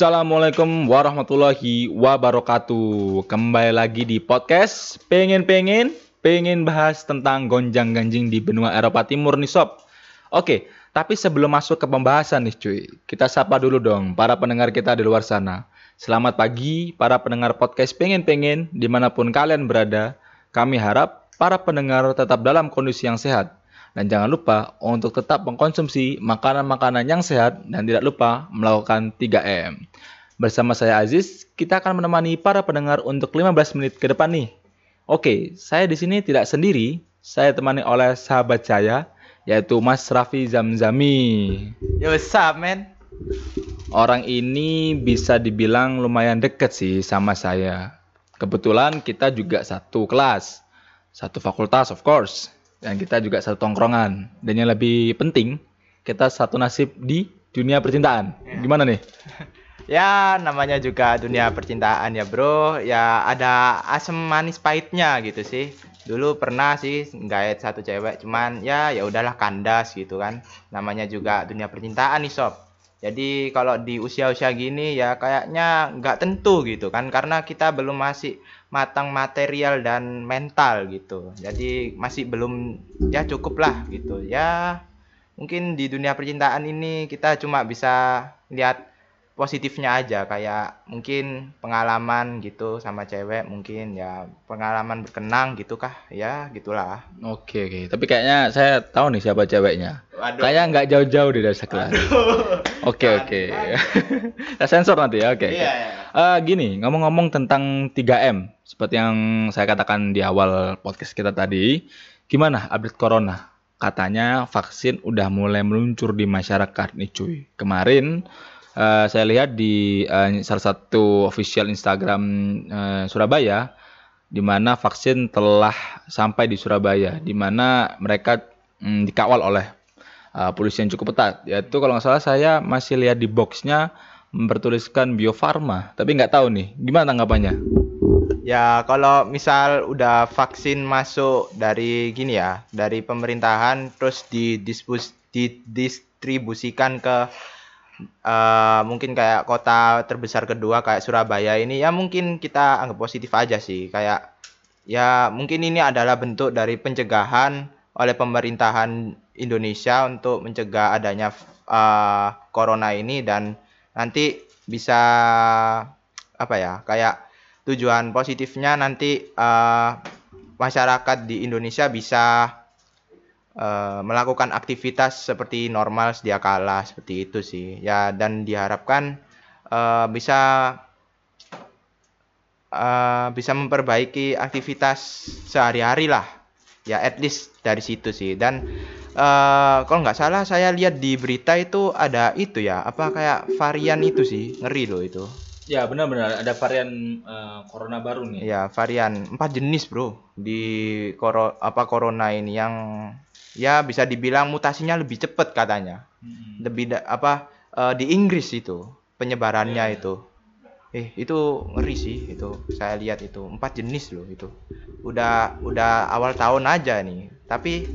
Assalamualaikum warahmatullahi wabarakatuh. Kembali lagi di podcast Pengen-pengen Pengen bahas tentang gonjang-ganjing di benua Eropa Timur nih sob. Oke, tapi sebelum masuk ke pembahasan nih cuy Kita sapa dulu dong para pendengar kita di luar sana. Selamat pagi para pendengar podcast Pengen-pengen Di mana pun kalian berada. Kami harap para pendengar tetap dalam kondisi yang sehat dan jangan lupa untuk tetap mengkonsumsi makanan-makanan yang sehat dan tidak lupa melakukan 3M. Bersama saya Aziz, kita akan menemani para pendengar untuk 15 menit ke depan nih. Oke, saya di sini tidak sendiri, saya temani oleh sahabat saya, yaitu Mas Raffi Zamzami. Yo, what's up, man? Orang ini bisa dibilang lumayan deket sih sama saya. Kebetulan kita juga satu kelas, satu fakultas of course dan kita juga satu tongkrongan dan yang lebih penting kita satu nasib di dunia percintaan Ya. gimana nih Ya, namanya juga dunia percintaan ya, Bro. Ya ada asam manis pahitnya gitu sih. Dulu pernah sih nggak satu cewek, cuman ya ya udahlah kandas gitu kan. Namanya juga dunia percintaan nih, sob. Jadi kalau di usia-usia gini ya kayaknya nggak tentu gitu kan karena kita belum masih matang material dan mental gitu. Jadi masih belum ya cukup lah gitu. Ya mungkin di dunia percintaan ini kita cuma bisa lihat positifnya aja kayak mungkin pengalaman gitu sama cewek mungkin ya pengalaman berkenang gitu kah? Ya gitulah. Oke oke. Tapi kayaknya saya tahu nih siapa ceweknya. Waduh. kayaknya nggak jauh-jauh di dari sekelas. Oke oke. kita sensor nanti ya oke oke. Iya, iya. Eh, gini ngomong-ngomong tentang 3M seperti yang saya katakan di awal podcast kita tadi gimana update corona? Katanya vaksin udah mulai meluncur di masyarakat nih cuy. Kemarin eh, saya lihat di eh, salah satu official Instagram eh, Surabaya di mana vaksin telah sampai di Surabaya di mana mereka mm, dikawal oleh uh, polisi yang cukup ketat. Yaitu kalau nggak salah saya masih lihat di boxnya bertuliskan Bio Farma tapi nggak tahu nih gimana tanggapannya? Ya kalau misal udah vaksin masuk dari gini ya dari pemerintahan terus didistribusikan ke eh, mungkin kayak kota terbesar kedua kayak Surabaya ini ya mungkin kita anggap positif aja sih. Kayak ya mungkin ini adalah bentuk dari pencegahan oleh pemerintahan Indonesia untuk mencegah adanya eh, corona ini dan nanti bisa apa ya kayak tujuan positifnya nanti eh, masyarakat di Indonesia bisa eh, melakukan aktivitas seperti normal sedia kala seperti itu sih. Ya dan diharapkan eh, bisa eh, bisa memperbaiki aktivitas sehari-hari lah. Ya at least dari situ sih. Dan eh, kalau nggak salah saya lihat di berita itu ada itu ya apa kayak varian itu sih. Ngeri loh itu. Ya benar-benar ada varian uh, corona baru nih. Ya, varian empat jenis, Bro. Di koro apa corona ini yang ya bisa dibilang mutasinya lebih cepat katanya. Mm-mm. Lebih da- apa eh, di Inggris itu penyebarannya iya. itu. Eh, itu ngeri sih itu. Saya lihat itu empat jenis loh itu. Udah udah awal tahun aja nih. Tapi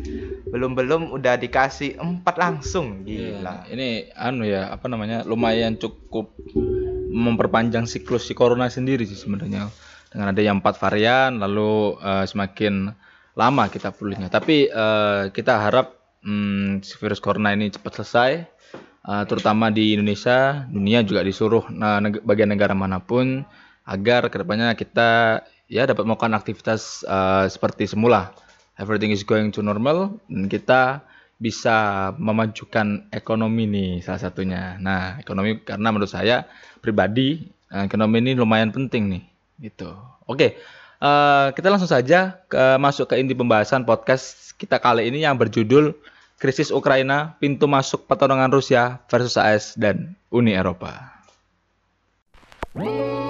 belum-belum udah dikasih empat langsung. Iya, Gila. ini anu ya apa namanya lumayan cukup memperpanjang siklus si corona sendiri sih sebenarnya dengan ada yang empat varian lalu eh, semakin lama kita pulihnya tapi eh, kita harap si virus corona ini cepat selesai eh, terutama di Indonesia dunia juga disuruh nah, neg- bagian negara mana pun agar ke depannya kita ya dapat melakukan aktivitas eh, seperti semula everything is going to normal dan kita bisa memajukan ekonomi nih salah satunya. Nah, ekonomi karena menurut saya pribadi ekonomi ini lumayan penting nih, gitu. Oke, eh, kita langsung saja ke masuk ke inti pembahasan podcast kita kali ini yang berjudul Krisis Ukraina, pintu masuk pertarungan Rusia versus AS dan Uni Eropa. premiumbeat.com.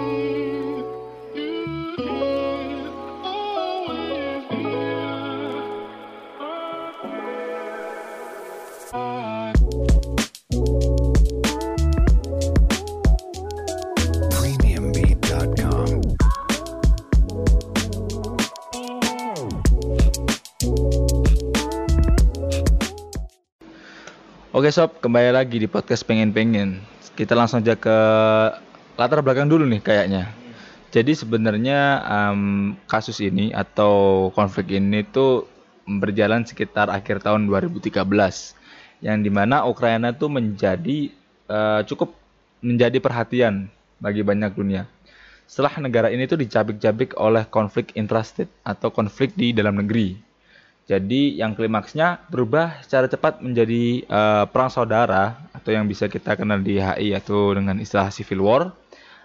Oke sob, kembali lagi di podcast pengen-pengen. kita langsung aja ke latar belakang dulu nih kayaknya. Jadi sebenarnya um, kasus ini atau konflik ini tuh berjalan sekitar akhir tahun 2013 yang di mana Ukraina tuh menjadi uh, cukup menjadi perhatian bagi banyak dunia. Setelah negara ini tuh dicabik-cabik oleh konflik intrastate atau konflik di dalam negeri. Jadi yang klimaksnya berubah secara cepat menjadi uh, perang saudara atau yang bisa kita kenal di HI atau dengan istilah civil war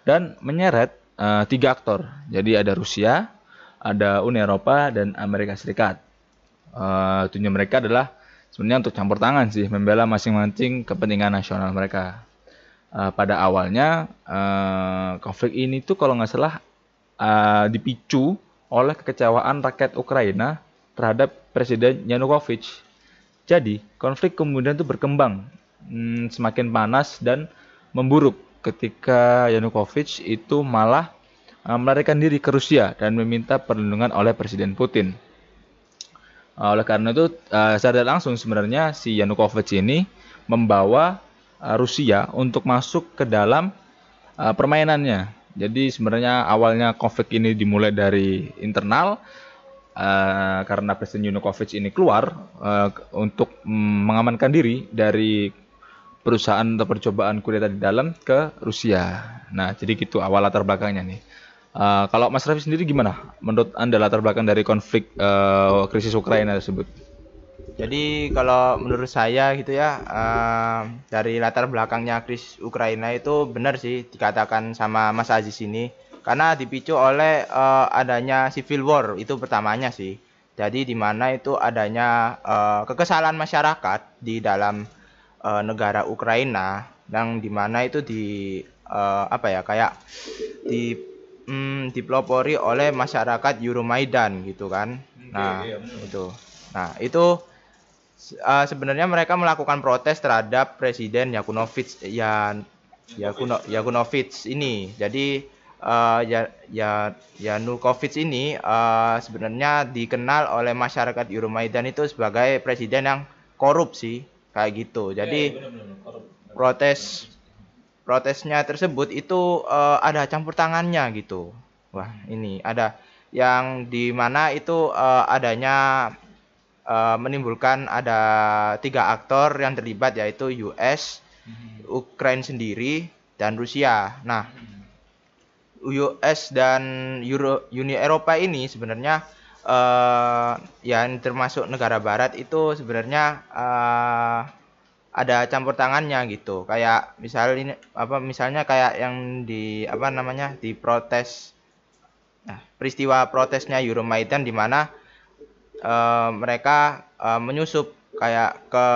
dan menyeret uh, tiga aktor. Jadi ada Rusia, ada Uni Eropa dan Amerika Serikat. Uh, tujuan mereka adalah sebenarnya untuk campur tangan sih, membela masing-masing kepentingan nasional mereka. Uh, pada awalnya uh, konflik ini tuh kalau nggak salah uh, dipicu oleh kekecewaan rakyat Ukraina terhadap Presiden Yanukovych. Jadi konflik kemudian tuh berkembang hmm, semakin panas dan memburuk ketika Yanukovych itu malah uh, melarikan diri ke Rusia dan meminta perlindungan oleh Presiden Putin. Uh, oleh karena itu, uh, secara langsung sebenarnya si Yanukovych ini membawa Rusia untuk masuk ke dalam permainannya. Jadi sebenarnya awalnya konflik ini dimulai dari internal uh, karena Presiden Yanukovych ini keluar uh, untuk mengamankan diri dari perusahaan atau percobaan kudeta di dalam ke Rusia. Nah, jadi gitu awal latar belakangnya nih. Uh, kalau Mas Raffi sendiri gimana? Menurut Anda latar belakang dari konflik uh, krisis Ukraina tersebut? Jadi kalau menurut saya gitu ya uh, dari latar belakangnya krisis Ukraina itu benar sih dikatakan sama Mas Aziz ini karena dipicu oleh uh, adanya civil war itu pertamanya sih. Jadi di mana itu adanya uh, kekesalan masyarakat di dalam uh, negara Ukraina yang di mana itu di uh, apa ya kayak di mm, dipelopori oleh masyarakat Euromaidan gitu kan. Nah, iya, itu. Nah, itu uh, sebenarnya mereka melakukan protes terhadap Presiden Yakunovich ya Yakuno, Yakunovich ini. Jadi uh, ya ya Yanukovych ini uh, sebenarnya dikenal oleh masyarakat Euromaidan itu sebagai presiden yang korup sih kayak gitu iya, jadi ya, protes protesnya tersebut itu uh, ada campur tangannya gitu wah ini ada yang di mana itu uh, adanya uh, menimbulkan ada tiga aktor yang terlibat yaitu US, hmm. Ukraina sendiri dan Rusia. Nah, US dan Euro, Uni Eropa ini sebenarnya uh, yang termasuk negara barat itu sebenarnya uh, ada campur tangannya gitu. Kayak misal ini apa misalnya kayak yang di apa namanya di protes nah, peristiwa protesnya Euromaidan di mana uh, mereka uh, menyusup kayak ke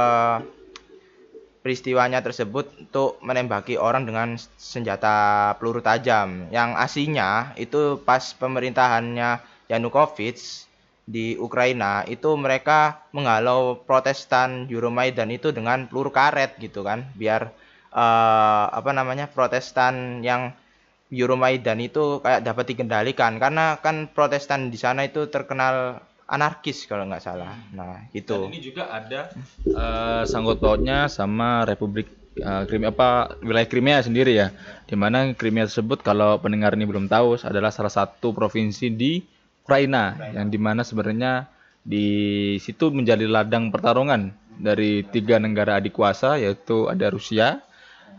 peristiwanya tersebut untuk menembaki orang dengan senjata peluru tajam. Yang aslinya itu pas pemerintahannya Yanukovych di Ukraina itu mereka menghalau Protestan Euromaidan itu dengan peluru karet gitu kan biar uh, apa namanya Protestan yang Euromaidan itu kayak dapat dikendalikan. Karena kan Protestan di sana itu terkenal anarkis kalau nggak salah. Nah itu. Dan ini juga ada uh, sangkut pautnya sama Republik uh, Crimea apa wilayah Crimea sendiri ya, di mana Crimea tersebut kalau pendengar ini belum tahu adalah salah satu provinsi di Ukraina, Ukraina. yang di mana sebenarnya di situ menjadi ladang pertarungan dari tiga negara adik kuasa yaitu ada Rusia,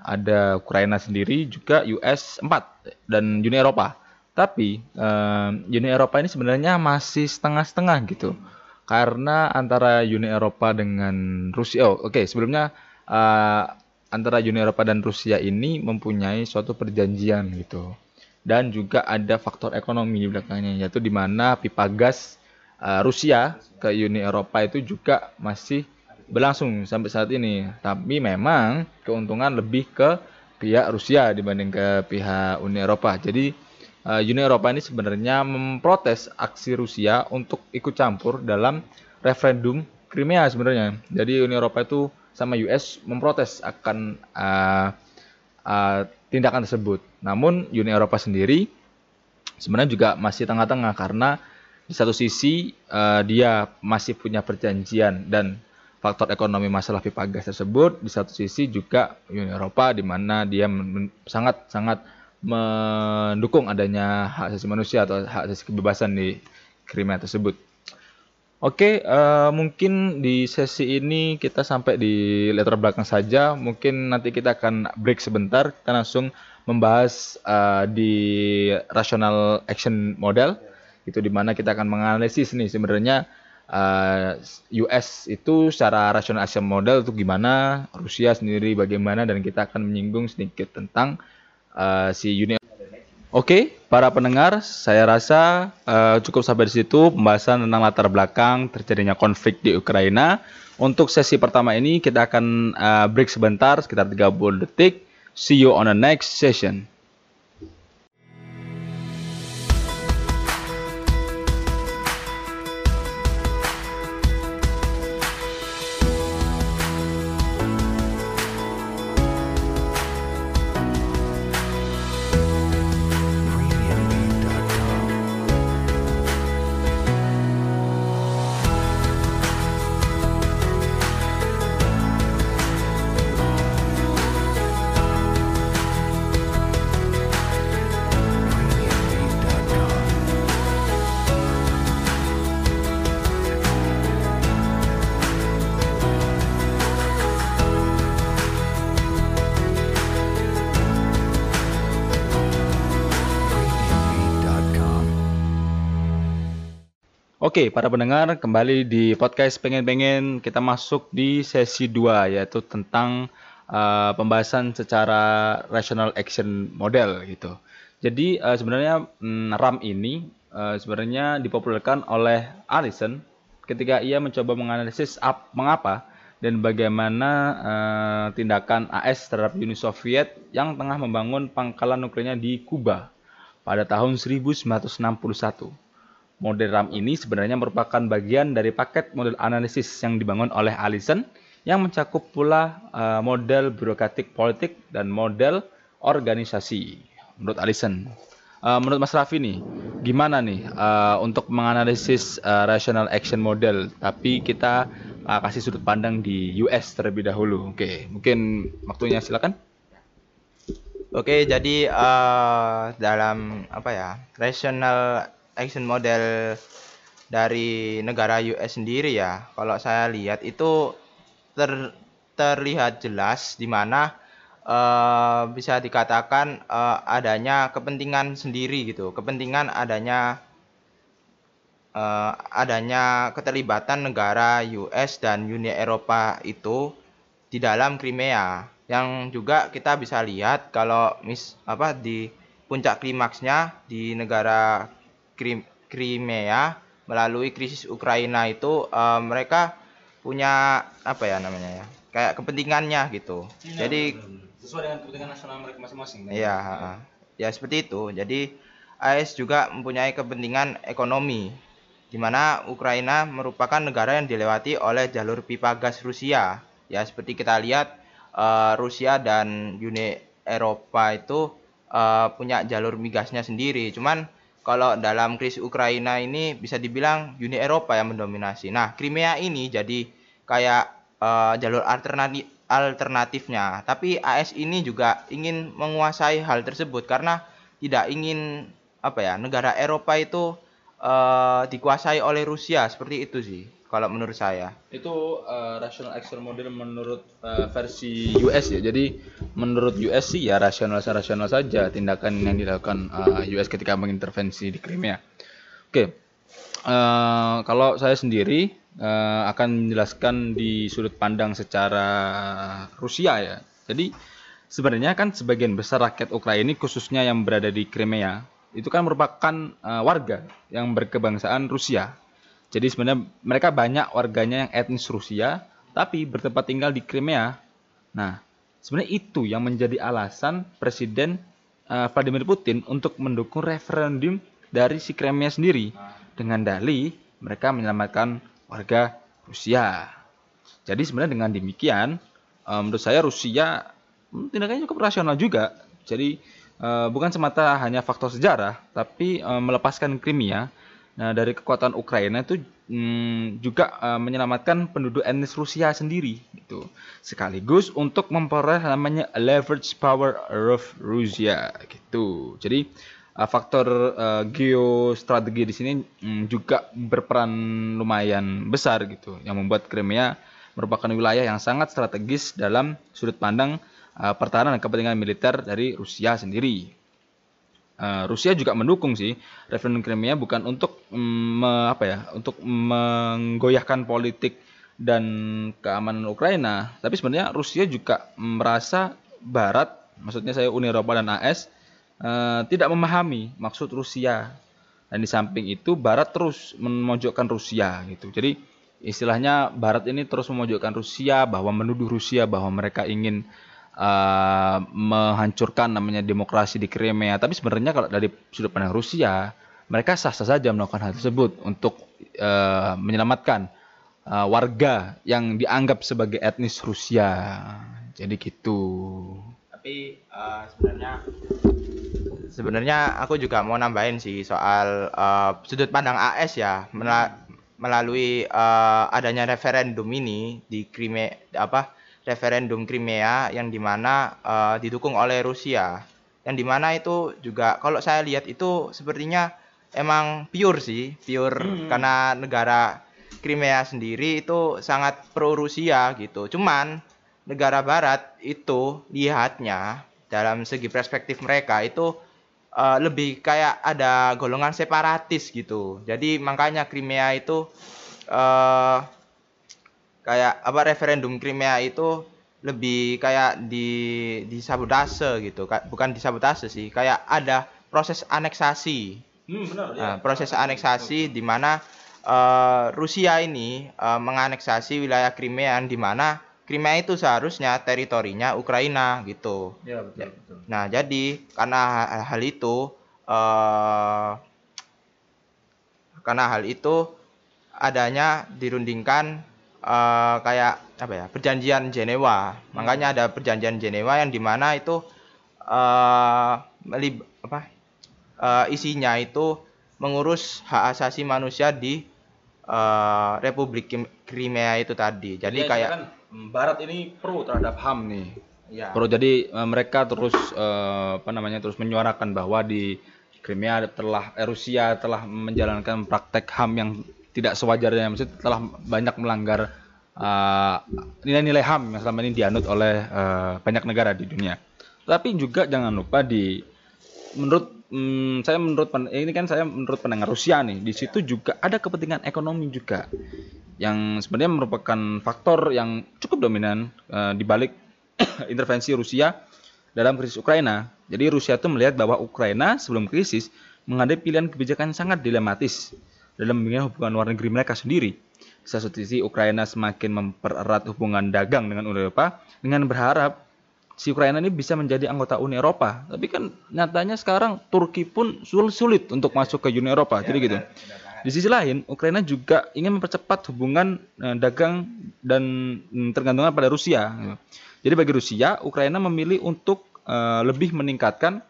ada Ukraina sendiri, juga US 4 dan Uni Eropa. Tapi uh, Uni Eropa ini sebenarnya masih setengah-setengah gitu. Karena antara Uni Eropa dengan Rusia, oh oke okay, sebelumnya uh, antara Uni Eropa dan Rusia ini mempunyai suatu perjanjian gitu dan juga ada faktor ekonomi di belakangnya yaitu di mana pipa gas uh, Rusia ke Uni Eropa itu juga masih berlangsung sampai saat ini. Tapi memang keuntungan lebih ke pihak Rusia dibanding ke pihak Uni Eropa. Jadi uh, Uni Eropa ini sebenarnya memprotes aksi Rusia untuk ikut campur dalam referendum Crimea sebenarnya. Jadi Uni Eropa itu sama US memprotes akan uh, uh, tindakan tersebut. Namun Uni Eropa sendiri sebenarnya juga masih tengah-tengah karena di satu sisi uh, dia masih punya perjanjian dan faktor ekonomi masalah pipa gas tersebut di satu sisi juga Uni Eropa di mana dia sangat sangat mendukung adanya hak asasi manusia atau hak asasi kebebasan di Crimea tersebut. Oke, uh, mungkin di sesi ini kita sampai di latar belakang saja. Mungkin nanti kita akan break sebentar. Kita langsung membahas uh, di rational action model. Itu di mana kita akan menganalisis nih sebenarnya uh, eh, US itu secara rational action model itu gimana, Rusia sendiri bagaimana, dan kita akan menyinggung sedikit tentang uh, si Uni Oke, para pendengar, saya rasa uh, cukup sampai di situ pembahasan tentang latar belakang terjadinya konflik di Ukraina. Untuk sesi pertama ini kita akan uh, break sebentar sekitar 30 detik. See you on the next session. Oke, para pendengar, kembali di podcast pengen-pengen kita masuk di sesi 2 yaitu tentang uh, pembahasan secara rational action model gitu. Jadi uh, sebenarnya um, RAM ini uh, sebenarnya dipopulerkan oleh Allison ketika ia mencoba menganalisis up, mengapa dan bagaimana uh, tindakan AS terhadap Uni Soviet yang tengah membangun pangkalan nuklirnya di Kuba pada tahun 1961. Model RAM ini sebenarnya merupakan bagian dari paket model analisis yang dibangun oleh Allison yang mencakup pula uh, model birokratik politik dan model organisasi. Menurut Allison, uh, menurut Mas Raffi nih, gimana nih uh, untuk menganalisis uh, rational action model? Tapi kita kasih sudut pandang di US terlebih dahulu. Oke, mungkin waktunya silakan. Oke, jadi uh, dalam apa ya rational action model dari negara US sendiri ya, kalau saya lihat itu ter, terlihat jelas di mana uh, bisa dikatakan uh, adanya kepentingan sendiri gitu, kepentingan adanya uh, adanya keterlibatan negara US dan Uni Eropa itu di dalam Crimea. Yang juga kita bisa lihat kalau mis apa di puncak klimaksnya di negara Crimea melalui krisis Ukraina itu uh, mereka punya apa ya namanya ya kayak kepentingannya gitu. Ya, Jadi sesuai dengan kepentingan nasional mereka masing-masing. Iya, ya seperti itu. Jadi AS juga mempunyai kepentingan ekonomi di mana Ukraina merupakan negara yang dilewati oleh jalur pipa gas Rusia. Ya seperti kita lihat uh, Rusia dan Uni Eropa itu uh, punya jalur migasnya sendiri. Cuman kalau dalam krisis Ukraina ini bisa dibilang Uni Eropa yang mendominasi. Nah, Crimea ini jadi kayak uh, jalur alternatif alternatifnya. Tapi AS ini juga ingin menguasai hal tersebut karena tidak ingin apa ya negara Eropa itu uh, dikuasai oleh Rusia seperti itu sih kalau menurut saya. Itu uh, rational action model menurut uh, versi US ya. Jadi menurut US sih ya rasional rasional saja tindakan yang dilakukan uh, eh, US ketika mengintervensi di Crimea. Oke. Okay. Uh, kalau saya sendiri uh, akan menjelaskan di sudut pandang secara Rusia ya. Jadi sebenarnya kan sebagian besar rakyat Ukraina khususnya yang berada di Crimea itu kan merupakan uh, warga yang berkebangsaan Rusia jadi sebenarnya mereka banyak warganya yang etnis Rusia, tapi bertempat tinggal di Crimea. Nah, sebenarnya itu yang menjadi alasan Presiden uh, Vladimir Putin untuk mendukung referendum dari si Crimea sendiri dengan dalih mereka menyelamatkan warga Rusia. Jadi sebenarnya dengan demikian, uh, menurut saya Rusia hmm, tindakannya cukup rasional juga. Jadi uh, bukan semata hanya faktor sejarah, tapi uh, melepaskan Crimea Nah, dari kekuatan Ukraina itu hmm, juga uh, menyelamatkan penduduk etnis Rusia sendiri gitu. Sekaligus untuk memperoleh namanya leverage power of Rusia gitu. Jadi uh, faktor uh, geostrategi di sini um, juga berperan lumayan besar gitu yang membuat Crimea merupakan wilayah yang sangat strategis dalam sudut pandang uh, pertahanan dan kepentingan militer dari Rusia sendiri. Uh, Rusia juga mendukung sih referendum Crimea bukan untuk um, apa ya untuk menggoyahkan politik dan keamanan Ukraina, tapi sebenarnya Rusia juga merasa Barat, maksudnya saya Uni Eropa dan AS uh, eh, tidak memahami maksud Rusia dan di samping itu Barat terus memojokkan Rusia gitu. Jadi istilahnya Barat ini terus memojokkan Rusia bahwa menuduh Rusia bahwa mereka ingin uh, menghancurkan namanya demokrasi di Crimea. Tapi sebenarnya kalau dari sudut pandang Rusia, mereka sah-sah saja melakukan hal tersebut untuk uh, menyelamatkan uh, warga yang dianggap sebagai etnis Rusia. Jadi gitu. Tapi uh, sebenarnya sebenarnya aku juga mau nambahin sih soal uh, sudut pandang AS ya melalui uh, adanya referendum ini di Crimea apa referendum Crimea yang di mana uh, didukung oleh Rusia. Yang di mana itu juga kalau saya lihat itu sepertinya emang pure sih pure. Hmm. karena negara Crimea sendiri itu sangat pro Rusia gitu. Cuman negara Barat itu lihatnya dalam segi perspektif mereka itu uh, lebih kayak ada golongan separatis gitu. Jadi makanya Crimea itu uh, kayak apa referendum Crimea itu lebih kayak di di sabotase gitu bukan di sabotase sih kayak ada proses aneksasi hmm, benar, ya. nah, proses aneksasi di mana uh, Rusia ini uh, menganeksasi wilayah Crimea di mana Crimea itu seharusnya teritorinya Ukraina gitu ya, betul, betul. nah jadi karena hal itu uh, karena hal itu adanya dirundingkan uh, kayak apa ya perjanjian Jenewa hmm. makanya ada perjanjian Jenewa yang di mana itu uh, melib apa uh, isinya itu mengurus hak asasi manusia di uh, Republik Crimea itu tadi jadi ya, kayak kan Barat ini pro terhadap HAM nih ya. pro jadi uh, mereka terus uh, apa namanya terus menyuarakan bahwa di Crimea telah eh, Rusia telah menjalankan praktek HAM yang tidak sewajarnya maksud telah banyak melanggar uh, nilai-nilai uh, HAM yang selama ini dianut oleh uh, banyak negara di dunia. Tapi juga jangan lupa di menurut hmm, saya menurut ini kan saya menurut pendengar Rusia nih di situ juga ada kepentingan ekonomi juga yang sebenarnya merupakan faktor yang cukup dominan uh, di balik intervensi Rusia dalam krisis Ukraina. Jadi Rusia itu melihat bahwa Ukraina sebelum krisis menghadapi pilihan kebijakan sangat dilematis dalam membina hubungan luar negeri mereka sendiri. Di satu sisi Ukraina semakin mempererat hubungan dagang dengan Uni Eropa dengan berharap si Ukraina ini bisa menjadi anggota Uni Eropa. Tapi kan nyatanya sekarang Turki pun sulit untuk masuk ke Uni Eropa. Jadi gitu. Di sisi lain, Ukraina juga ingin mempercepat hubungan eh, dagang dan mm, tergantungan pada Rusia. Jadi bagi Rusia, Ukraina memilih untuk eh, lebih meningkatkan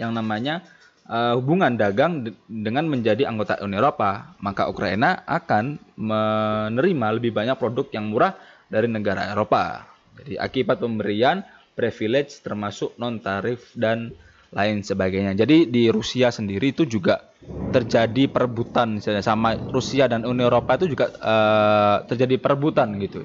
yang namanya uh, hubungan dagang dengan menjadi anggota Uni Eropa, maka Ukraina akan menerima lebih banyak produk yang murah dari negara Eropa. Jadi akibat pemberian privilege termasuk non tarif dan lain sebagainya. Jadi di Rusia sendiri itu juga terjadi perebutan misalnya sama Rusia dan Uni Eropa itu juga uh, terjadi perebutan gitu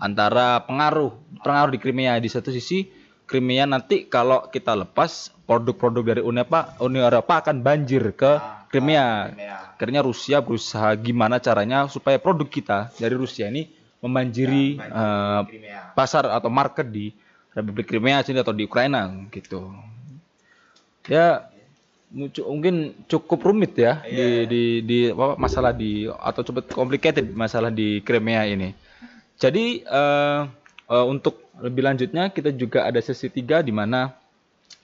antara pengaruh pengaruh di Crimea di satu sisi Crimea nanti kalau kita lepas produk-produk dari Uni Eropa, Uni Eropa akan banjir ke ah, Crimea. Ah, Akhirnya Rusia berusaha gimana caranya supaya produk kita dari Rusia ini membanjiri ya, uh, pasar atau market di Republik Crimea sini atau di Ukraina gitu. Ya mungkin cukup rumit ya yeah. di di di apa, masalah di atau cukup complicated masalah di Crimea ini. Jadi uh, uh, untuk lebih lanjutnya kita juga ada sesi tiga di mana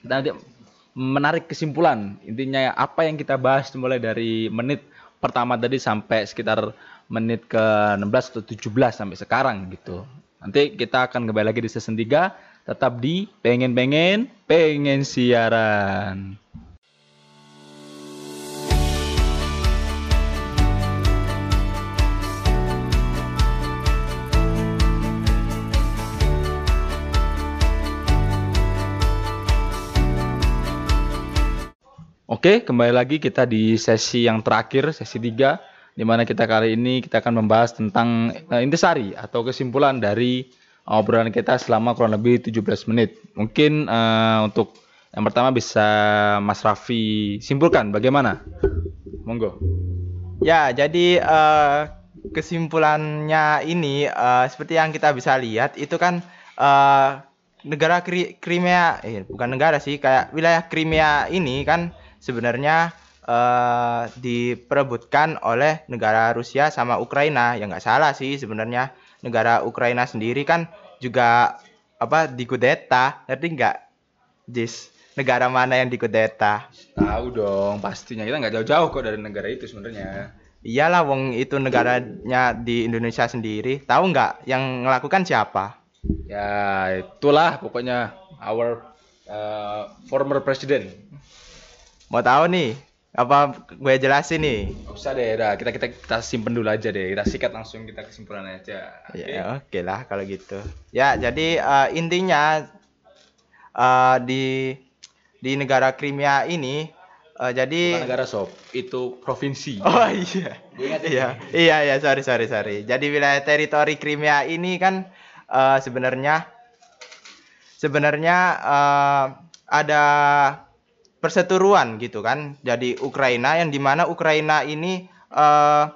nanti menarik kesimpulan intinya ya, apa yang kita bahas mulai dari menit pertama tadi sampai sekitar menit ke 16 atau 17 sampai sekarang gitu. Nanti kita akan kembali lagi di season 3 tetap di pengen-pengen pengen siaran. Oke, kembali lagi kita di sesi yang terakhir, sesi 3 di mana kita kali ini kita akan membahas tentang uh, intisari atau kesimpulan dari obrolan kita selama kurang lebih 17 menit. Mungkin uh, untuk yang pertama bisa Mas Raffi simpulkan bagaimana? Monggo. Ya, jadi uh, kesimpulannya ini uh, seperti yang kita bisa lihat itu kan uh, negara Crimea, eh bukan negara sih, kayak wilayah Crimea ini kan sebenarnya uh, diperebutkan oleh negara Rusia sama Ukraina. Ya nggak salah sih sebenarnya negara Ukraina sendiri kan juga apa dikudeta, ngerti nggak? Jis, negara mana yang dikudeta? Tahu dong, pastinya kita nggak jauh-jauh kok dari negara itu sebenarnya. Iyalah, wong itu negaranya di Indonesia sendiri. Tahu nggak yang melakukan siapa? Ya itulah pokoknya our uh, former president. Mau tahu nih apa gue jelasin nih? usah deh, dah. Kita, kita kita simpen dulu aja deh. Kita sikat langsung kita kesimpulannya aja. Okay. Ya oke okay lah kalau gitu. Ya jadi uh, intinya uh, di di negara Crimea ini uh, jadi Bukan negara sob, itu provinsi. Oh iya. iya. Iya iya sorry sorry sorry. Jadi wilayah teritori Crimea ini kan uh, sebenarnya sebenarnya uh, ada perseteruan gitu kan. Jadi Ukraina yang di mana Ukraina ini uh,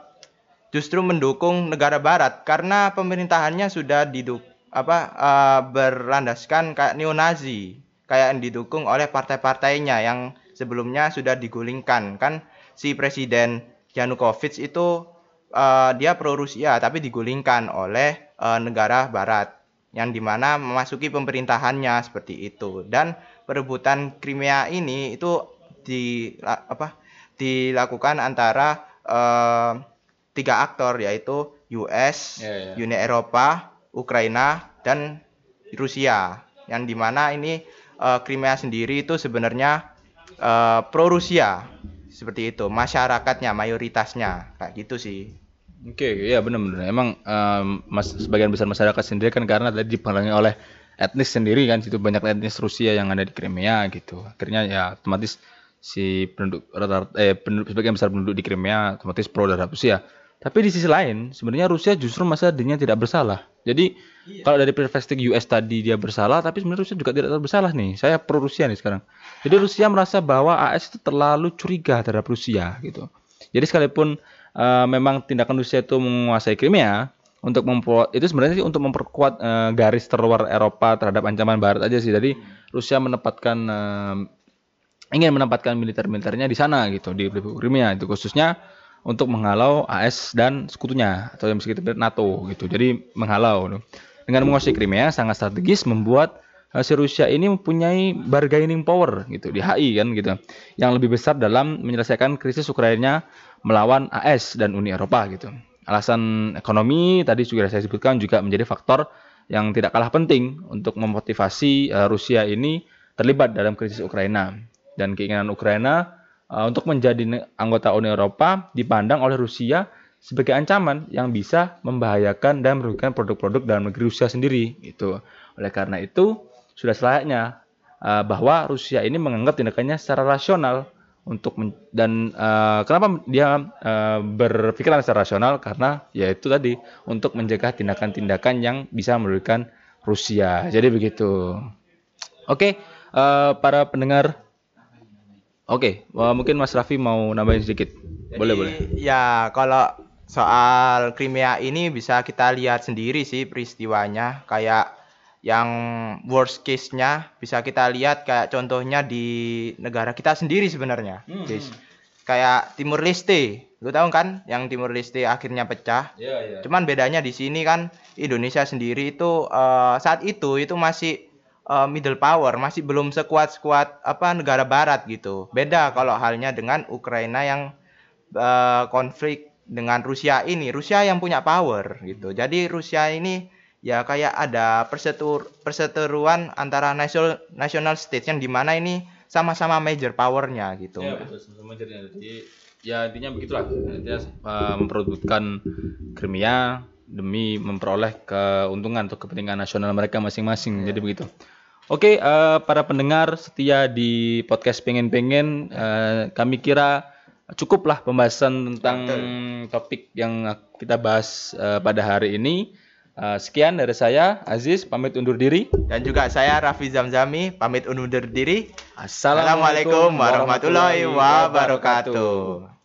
justru mendukung negara Barat karena pemerintahannya sudah diduk apa uh, berlandaskan kayak neo-Nazi kayak yang didukung oleh partai-partainya yang sebelumnya sudah digulingkan kan si presiden Yanukovych itu uh, dia pro Rusia tapi digulingkan oleh uh, negara Barat yang di mana memasuki pemerintahannya seperti itu dan perebutan Crimea ini itu di apa dilakukan antara uh, tiga aktor yaitu US, yeah, yeah. Uni Eropa, Ukraina dan Rusia yang di mana ini uh, Crimea sendiri itu sebenarnya uh, pro Rusia seperti itu masyarakatnya mayoritasnya kayak gitu sih Oke, okay, iya benar-benar. Emang um, mas, sebagian besar masyarakat sendiri kan karena tadi dipengaruhi oleh etnis sendiri kan, situ banyak etnis Rusia yang ada di Crimea gitu. Akhirnya ya otomatis si penduduk eh penduduk sebagian besar penduduk di Crimea otomatis pro terhadap Rusia. Tapi di sisi lain, sebenarnya Rusia justru masa dirinya tidak bersalah. Jadi iya. kalau dari perspektif US tadi dia bersalah, tapi sebenarnya Rusia juga tidak bersalah nih. Saya pro Rusia nih sekarang. Jadi Rusia merasa bahwa AS itu terlalu curiga terhadap Rusia gitu. Jadi sekalipun uh, memang tindakan Rusia itu menguasai Crimea untuk memperkuat itu sebenarnya sih untuk memperkuat uh, garis terluar Eropa terhadap ancaman Barat aja sih. Jadi Rusia menempatkan uh, ingin menempatkan militer-militernya di sana gitu di Crimea itu khususnya untuk menghalau AS dan sekutunya atau yang bisa kita NATO gitu. Jadi menghalau. Dengan menguasai Crimea sangat strategis membuat uh, si Rusia ini mempunyai bargaining power gitu di HI kan gitu yang lebih besar dalam menyelesaikan krisis Ukraina melawan AS dan Uni Eropa gitu. Alasan ekonomi tadi juga saya sebutkan juga menjadi faktor yang tidak kalah penting untuk memotivasi uh, Rusia ini terlibat dalam krisis Ukraina dan keinginan Ukraina uh, untuk menjadi anggota Uni Eropa dipandang oleh Rusia sebagai ancaman yang bisa membahayakan dan merugikan produk-produk dalam negeri Rusia sendiri gitu. Oleh karena itu sudah selayaknya uh, bahwa Rusia ini menganggap tindakannya secara rasional untuk dan uh, kenapa dia uh, berpikiran secara rasional karena yaitu tadi untuk menjaga tindakan-tindakan yang bisa merugikan Rusia. Jadi begitu. Oke, okay, uh, para pendengar. Oke, okay, uh, mungkin Mas Raffi mau nambahin sedikit. boleh, boleh. Ya, kalau soal Crimea ini bisa kita lihat sendiri sih peristiwanya kayak yang worst case-nya bisa kita lihat kayak contohnya di negara kita sendiri sebenarnya. Hmm. Kayak Timur Leste, lu tahu kan yang Timur Leste akhirnya pecah. Yeah, yeah. Cuman bedanya di sini kan Indonesia sendiri itu uh, saat itu itu masih uh, middle power, masih belum sekuat-sekuat apa negara barat gitu. Beda kalau halnya dengan Ukraina yang uh, konflik dengan Rusia ini. Rusia yang punya power gitu. Jadi Rusia ini ya kayak ada persetur perseteruan antara national national states yang di mana ini sama-sama major powernya gitu. Ya betul sama Jadi ya intinya begitulah. Intinya uh, memperebutkan Crimea demi memperoleh keuntungan atau kepentingan nasional mereka masing-masing. Ya. Jadi begitu. Oke, eh, para pendengar setia di podcast pengen-pengen, eh, kami kira cukuplah pembahasan tentang topik yang kita bahas eh, pada hari ini. Eh, sekian dari saya, Aziz, pamit undur diri. Dan juga saya Raffi Zamzami pamit undur diri. Assalamualaikum warahmatullahi wabarakatuh.